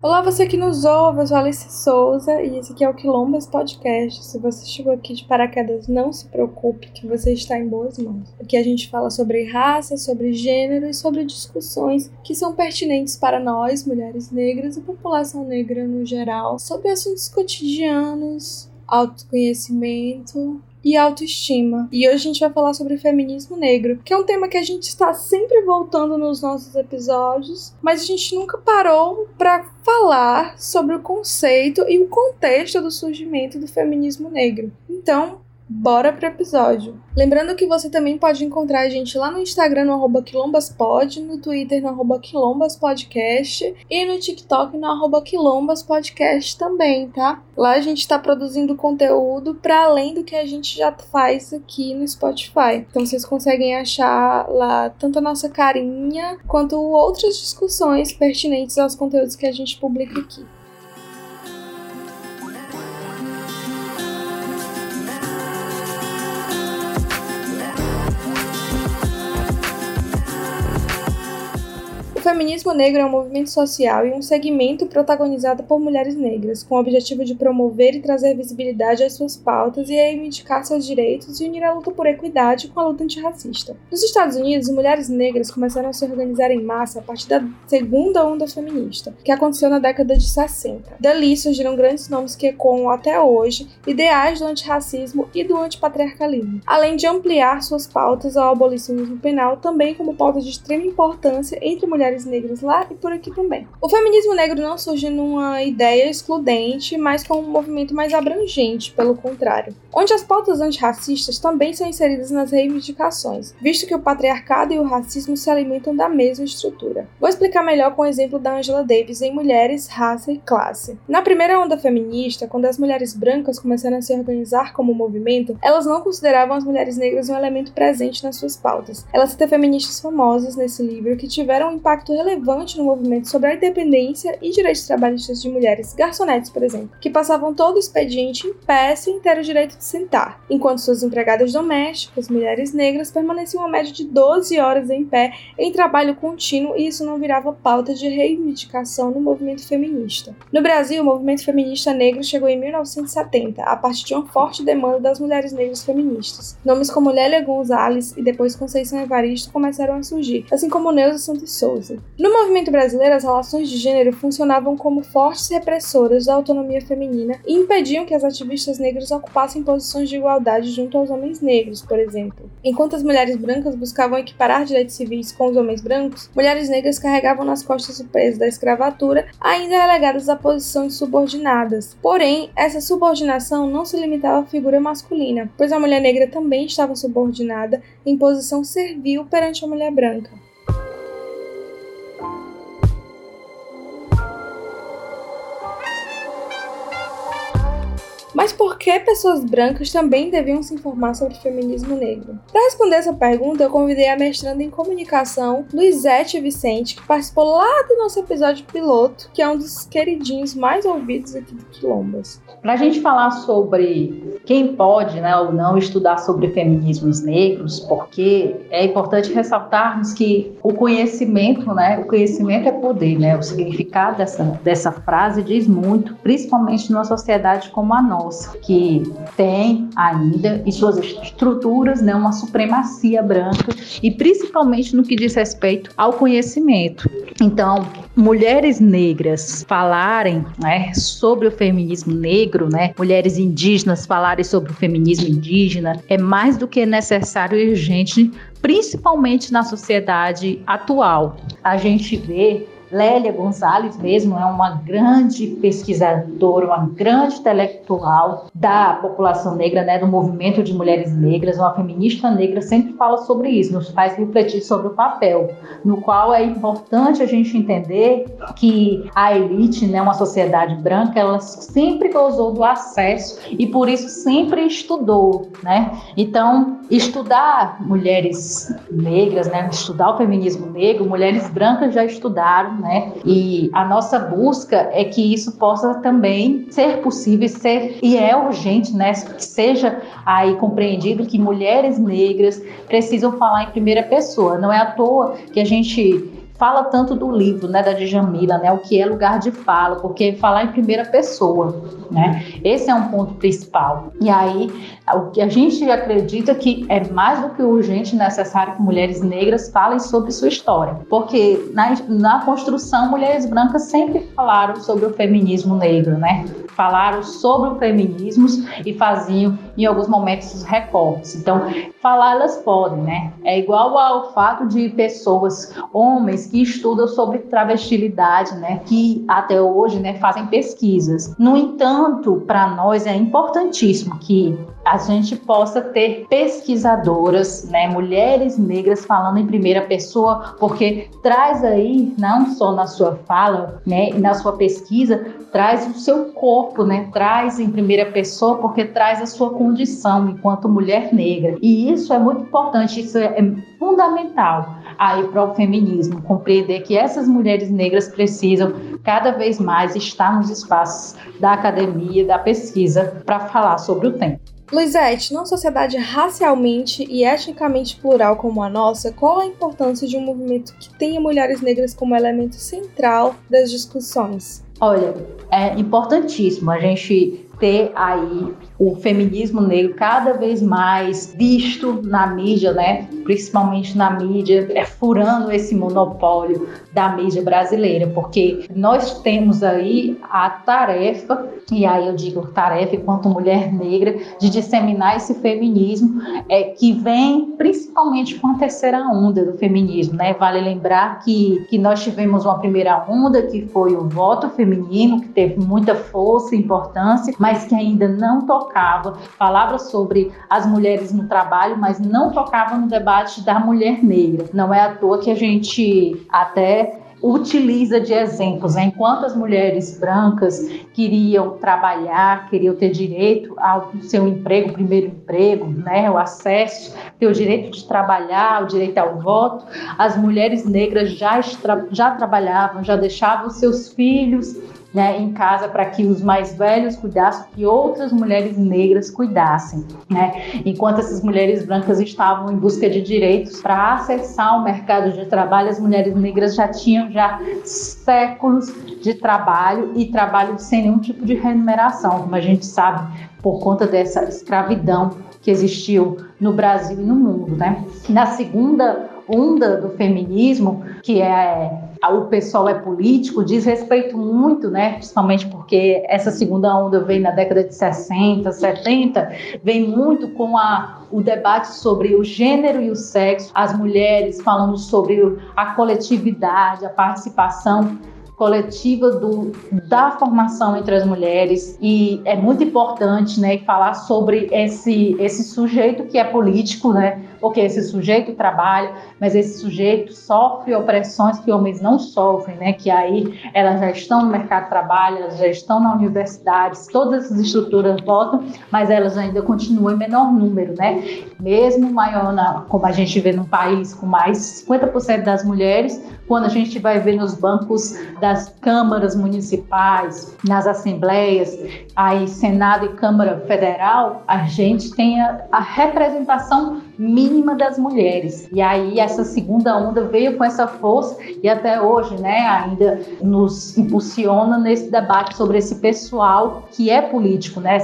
Olá, você que nos ouve, eu sou Alice Souza e esse aqui é o Quilombas Podcast. Se você chegou aqui de paraquedas, não se preocupe que você está em boas mãos. Aqui a gente fala sobre raça, sobre gênero e sobre discussões que são pertinentes para nós, mulheres negras e população negra no geral, sobre assuntos cotidianos, autoconhecimento, e autoestima. E hoje a gente vai falar sobre feminismo negro, que é um tema que a gente está sempre voltando nos nossos episódios, mas a gente nunca parou para falar sobre o conceito e o contexto do surgimento do feminismo negro. Então, Bora pro episódio. Lembrando que você também pode encontrar a gente lá no Instagram no arroba quilombaspod, no Twitter no arroba quilombaspodcast e no TikTok no arroba quilombaspodcast também, tá? Lá a gente tá produzindo conteúdo para além do que a gente já faz aqui no Spotify. Então vocês conseguem achar lá tanto a nossa carinha quanto outras discussões pertinentes aos conteúdos que a gente publica aqui. Feminismo negro é um movimento social e um segmento protagonizado por mulheres negras, com o objetivo de promover e trazer visibilidade às suas pautas e reivindicar seus direitos e unir a luta por equidade com a luta antirracista. Nos Estados Unidos, mulheres negras começaram a se organizar em massa a partir da segunda onda feminista, que aconteceu na década de 60. Dali surgiram grandes nomes que ecoam até hoje ideais do antirracismo e do antipatriarcalismo, além de ampliar suas pautas ao abolicionismo penal também como pauta de extrema importância entre mulheres negras lá e por aqui também. O feminismo negro não surge numa ideia excludente, mas com um movimento mais abrangente, pelo contrário, onde as pautas antirracistas também são inseridas nas reivindicações, visto que o patriarcado e o racismo se alimentam da mesma estrutura. Vou explicar melhor com o exemplo da Angela Davis em Mulheres, Raça e Classe. Na primeira onda feminista, quando as mulheres brancas começaram a se organizar como movimento, elas não consideravam as mulheres negras um elemento presente nas suas pautas. Elas cita feministas famosas nesse livro que tiveram um impacto relevante no movimento sobre a independência e direitos trabalhistas de mulheres, garçonetes, por exemplo, que passavam todo o expediente em pé sem ter o direito de sentar, enquanto suas empregadas domésticas, mulheres negras, permaneciam uma média de 12 horas em pé em trabalho contínuo e isso não virava pauta de reivindicação no movimento feminista. No Brasil, o movimento feminista negro chegou em 1970, a partir de uma forte demanda das mulheres negras feministas. Nomes como Lélia Gonzalez e depois Conceição Evaristo começaram a surgir, assim como Neuza Santos Souza. No movimento brasileiro, as relações de gênero funcionavam como fortes repressoras da autonomia feminina e impediam que as ativistas negras ocupassem posições de igualdade junto aos homens negros, por exemplo. Enquanto as mulheres brancas buscavam equiparar direitos civis com os homens brancos, mulheres negras carregavam nas costas o peso da escravatura, ainda relegadas a posições subordinadas. Porém, essa subordinação não se limitava à figura masculina, pois a mulher negra também estava subordinada em posição servil perante a mulher branca. Por que pessoas brancas também deviam se informar sobre o feminismo negro? Para responder essa pergunta, eu convidei a mestranda em comunicação, Luizete Vicente, que participou lá do nosso episódio piloto, que é um dos queridinhos mais ouvidos aqui do Quilombas. Para a gente falar sobre quem pode né, ou não estudar sobre feminismos negros, porque é importante ressaltarmos que o conhecimento, né, o conhecimento é poder, né, o significado dessa, dessa frase diz muito, principalmente numa sociedade como a nossa que tem ainda em suas estruturas né, uma supremacia branca e principalmente no que diz respeito ao conhecimento. Então, mulheres negras falarem né, sobre o feminismo negro, né, mulheres indígenas falarem sobre o feminismo indígena, é mais do que necessário e urgente, principalmente na sociedade atual. A gente vê Lélia Gonzalez mesmo é uma grande pesquisadora, uma grande intelectual da população negra, né, do movimento de mulheres negras, uma feminista negra, sempre fala sobre isso, nos faz refletir sobre o papel, no qual é importante a gente entender que a elite, né, uma sociedade branca, ela sempre gozou do acesso e por isso sempre estudou, né? Então, estudar mulheres negras, né, estudar o feminismo negro, mulheres brancas já estudaram né? E a nossa busca é que isso possa também ser possível, ser e é urgente, né? Que seja aí compreendido que mulheres negras precisam falar em primeira pessoa. Não é à toa que a gente fala tanto do livro, né, da Djamila, né, o que é lugar de fala, porque falar em primeira pessoa, né? Esse é um ponto principal. E aí, o que a gente acredita que é mais do que urgente e necessário que mulheres negras falem sobre sua história, porque na, na construção mulheres brancas sempre falaram sobre o feminismo negro, né? Falaram sobre o feminismo e faziam em alguns momentos os recortes. Então, falar elas podem, né? É igual ao fato de pessoas, homens que estudam sobre travestilidade, né? Que até hoje, né, fazem pesquisas. No entanto, para nós é importantíssimo que a gente possa ter pesquisadoras, né, mulheres negras falando em primeira pessoa, porque traz aí não só na sua fala, né, na sua pesquisa, traz o seu corpo, né, traz em primeira pessoa, porque traz a sua condição enquanto mulher negra. E isso é muito importante, isso é fundamental aí para o feminismo, compreender que essas mulheres negras precisam cada vez mais estar nos espaços da academia, da pesquisa para falar sobre o tema. Luizete, numa sociedade racialmente e etnicamente plural como a nossa, qual a importância de um movimento que tenha mulheres negras como elemento central das discussões? Olha, é importantíssimo a gente ter aí o feminismo negro cada vez mais visto na mídia, né? Principalmente na mídia, é furando esse monopólio da mídia brasileira, porque nós temos aí a tarefa, e aí eu digo tarefa enquanto mulher negra, de disseminar esse feminismo é, que vem principalmente com a terceira onda do feminismo, né? Vale lembrar que, que nós tivemos uma primeira onda que foi o voto feminino, que teve muita força e importância, mas que ainda não tocava, falava sobre as mulheres no trabalho, mas não tocava no debate da mulher negra. Não é à toa que a gente até utiliza de exemplos. Né? Enquanto as mulheres brancas queriam trabalhar, queriam ter direito ao seu emprego, primeiro emprego, né? o acesso, ter o direito de trabalhar, o direito ao voto, as mulheres negras já, já trabalhavam, já deixavam seus filhos né, em casa para que os mais velhos cuidassem, que outras mulheres negras cuidassem, né? Enquanto essas mulheres brancas estavam em busca de direitos para acessar o mercado de trabalho, as mulheres negras já tinham já séculos de trabalho e trabalho sem nenhum tipo de remuneração, como a gente sabe por conta dessa escravidão que existiu no Brasil e no mundo, né? Na segunda onda do feminismo, que é o pessoal é político, diz respeito muito, né, principalmente porque essa segunda onda vem na década de 60, 70, vem muito com a, o debate sobre o gênero e o sexo, as mulheres falando sobre a coletividade, a participação coletiva do, da formação entre as mulheres. E é muito importante né, falar sobre esse, esse sujeito que é político, né, porque esse sujeito trabalha, mas esse sujeito sofre opressões que homens não sofrem, né, que aí elas já estão no mercado de trabalho, elas já estão na universidade, todas essas estruturas votam, mas elas ainda continuam em menor número, né, mesmo maior, na, como a gente vê num país com mais 50% das mulheres, quando a gente vai ver nos bancos das câmaras municipais, nas assembleias, aí Senado e Câmara Federal, a gente tem a, a representação mínima das mulheres. E aí essa segunda onda veio com essa força e até hoje, né, ainda nos impulsiona nesse debate sobre esse pessoal que é político, né,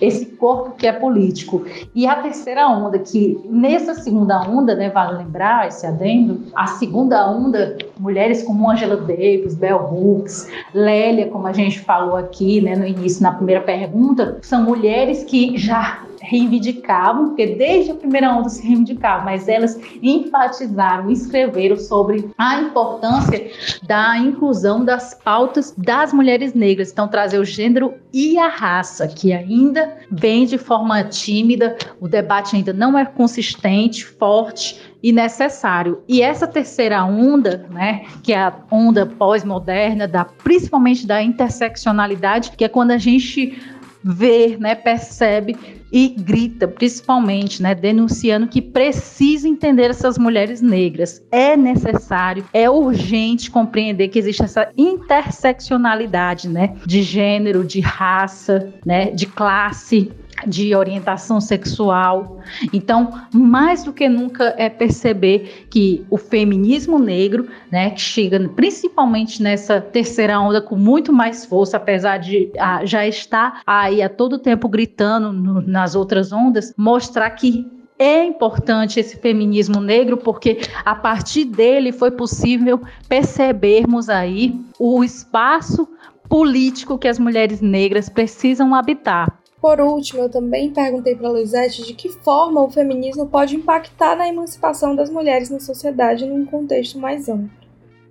esse corpo que é político. E a terceira onda, que nessa segunda onda, né, vale lembrar esse adendo, a segunda onda, mulheres como Angela Davis, Bell Hooks, Lélia, como a gente falou aqui, né, no início, na primeira pergunta, são mulheres que já reivindicavam, porque desde a primeira onda se reivindicavam, mas elas enfatizaram, escreveram sobre a importância da inclusão das pautas das mulheres negras. Então, trazer o gênero e a raça, que ainda vem de forma tímida, o debate ainda não é consistente, forte e necessário. E essa terceira onda, né, que é a onda pós-moderna, da, principalmente da interseccionalidade, que é quando a gente vê, né, percebe e grita, principalmente, né, denunciando que precisa entender essas mulheres negras. É necessário, é urgente compreender que existe essa interseccionalidade, né, de gênero, de raça, né, de classe, de orientação sexual. Então, mais do que nunca é perceber que o feminismo negro, né, que chega principalmente nessa terceira onda com muito mais força, apesar de ah, já estar aí a todo tempo gritando no, nas outras ondas, mostrar que é importante esse feminismo negro porque a partir dele foi possível percebermos aí o espaço político que as mulheres negras precisam habitar. Por último, eu também perguntei para Luizete de que forma o feminismo pode impactar na emancipação das mulheres na sociedade num contexto mais amplo.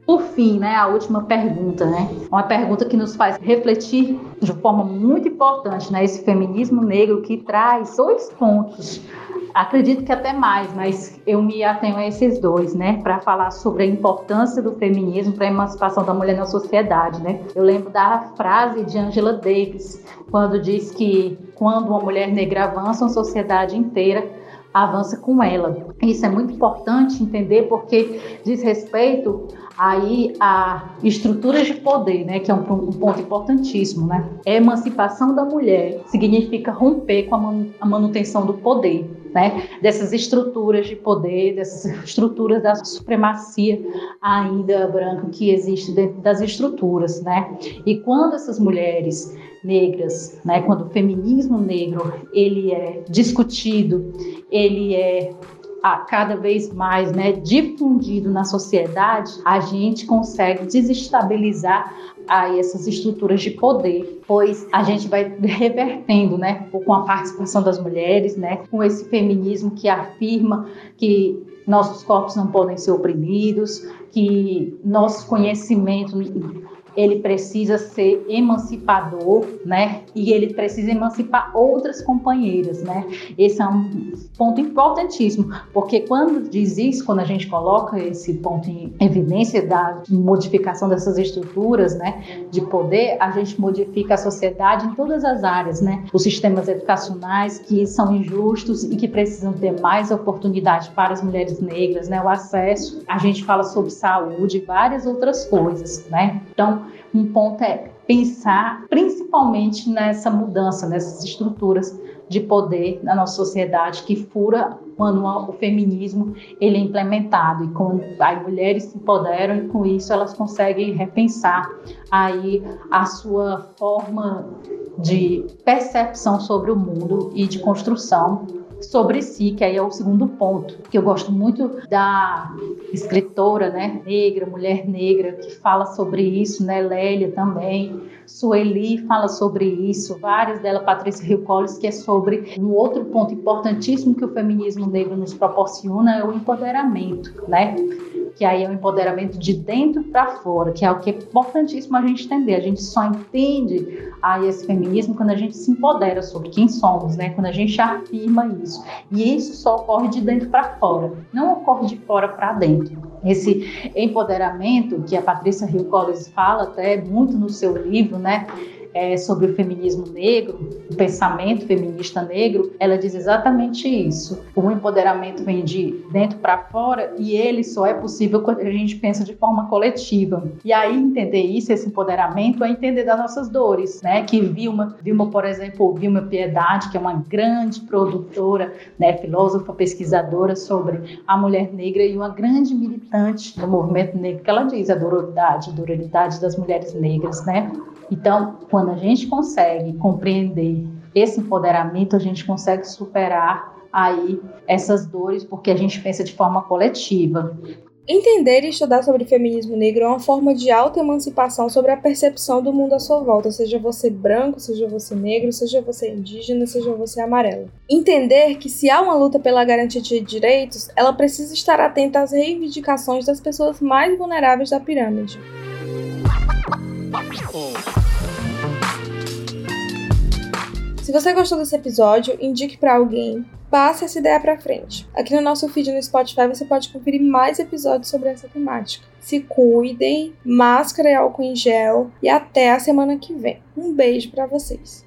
Por fim, né, a última pergunta, né? Uma pergunta que nos faz refletir de forma muito importante, né, esse feminismo negro que traz dois pontos Acredito que até mais, mas eu me atenho a esses dois, né, para falar sobre a importância do feminismo para a emancipação da mulher na sociedade, né. Eu lembro da frase de Angela Davis, quando diz que quando uma mulher negra avança, a sociedade inteira avança com ela. Isso é muito importante entender porque diz respeito aí a estruturas de poder, né, que é um, um ponto importantíssimo, né? A emancipação da mulher significa romper com a, a manutenção do poder né, dessas estruturas de poder, dessas estruturas da supremacia ainda branca que existe dentro das estruturas, né? E quando essas mulheres negras, né, quando o feminismo negro ele é discutido, ele é a cada vez mais né, difundido na sociedade, a gente consegue desestabilizar aí essas estruturas de poder, pois a gente vai revertendo, né, com a participação das mulheres, né, com esse feminismo que afirma que nossos corpos não podem ser oprimidos, que nosso conhecimento ele precisa ser emancipador, né? E ele precisa emancipar outras companheiras, né? Esse é um ponto importantíssimo, porque quando diz isso, quando a gente coloca esse ponto em evidência da modificação dessas estruturas, né, de poder, a gente modifica a sociedade em todas as áreas, né? Os sistemas educacionais que são injustos e que precisam ter mais oportunidade para as mulheres negras, né? O acesso, a gente fala sobre saúde, várias outras coisas, né? Então, um ponto é pensar principalmente nessa mudança, nessas estruturas de poder na nossa sociedade que fura quando o feminismo ele é implementado. E quando as mulheres se empoderam e com isso elas conseguem repensar aí a sua forma de percepção sobre o mundo e de construção sobre si, que aí é o segundo ponto, que eu gosto muito da escritora, né, negra, mulher negra, que fala sobre isso, né, Lélia também, Sueli fala sobre isso, várias delas, Patrícia Rio Collins, que é sobre um outro ponto importantíssimo que o feminismo negro nos proporciona, é o empoderamento, né? que aí é o empoderamento de dentro para fora, que é o que é importantíssimo a gente entender. A gente só entende aí esse feminismo quando a gente se empodera sobre quem somos, né? Quando a gente afirma isso. E isso só ocorre de dentro para fora, não ocorre de fora para dentro. Esse empoderamento que a Patrícia Hill Collins fala até muito no seu livro, né? É, sobre o feminismo negro, o pensamento feminista negro, ela diz exatamente isso. O empoderamento vem de dentro para fora e ele só é possível quando a gente pensa de forma coletiva. E aí entender isso, esse empoderamento, é entender das nossas dores, né? Que Vilma, Vilma, por exemplo, Vilma Piedade, que é uma grande produtora, né, filósofa, pesquisadora sobre a mulher negra e uma grande militante do movimento negro, que ela diz a dororidade, a dororidade das mulheres negras, né? Então, quando a gente consegue compreender esse empoderamento, a gente consegue superar aí essas dores, porque a gente pensa de forma coletiva. Entender e estudar sobre feminismo negro é uma forma de autoemancipação sobre a percepção do mundo à sua volta, seja você branco, seja você negro, seja você indígena, seja você amarelo. Entender que se há uma luta pela garantia de direitos, ela precisa estar atenta às reivindicações das pessoas mais vulneráveis da pirâmide. Se você gostou desse episódio, indique para alguém, passe essa ideia para frente. Aqui no nosso feed no Spotify você pode conferir mais episódios sobre essa temática. Se cuidem, máscara e álcool em gel e até a semana que vem. Um beijo para vocês.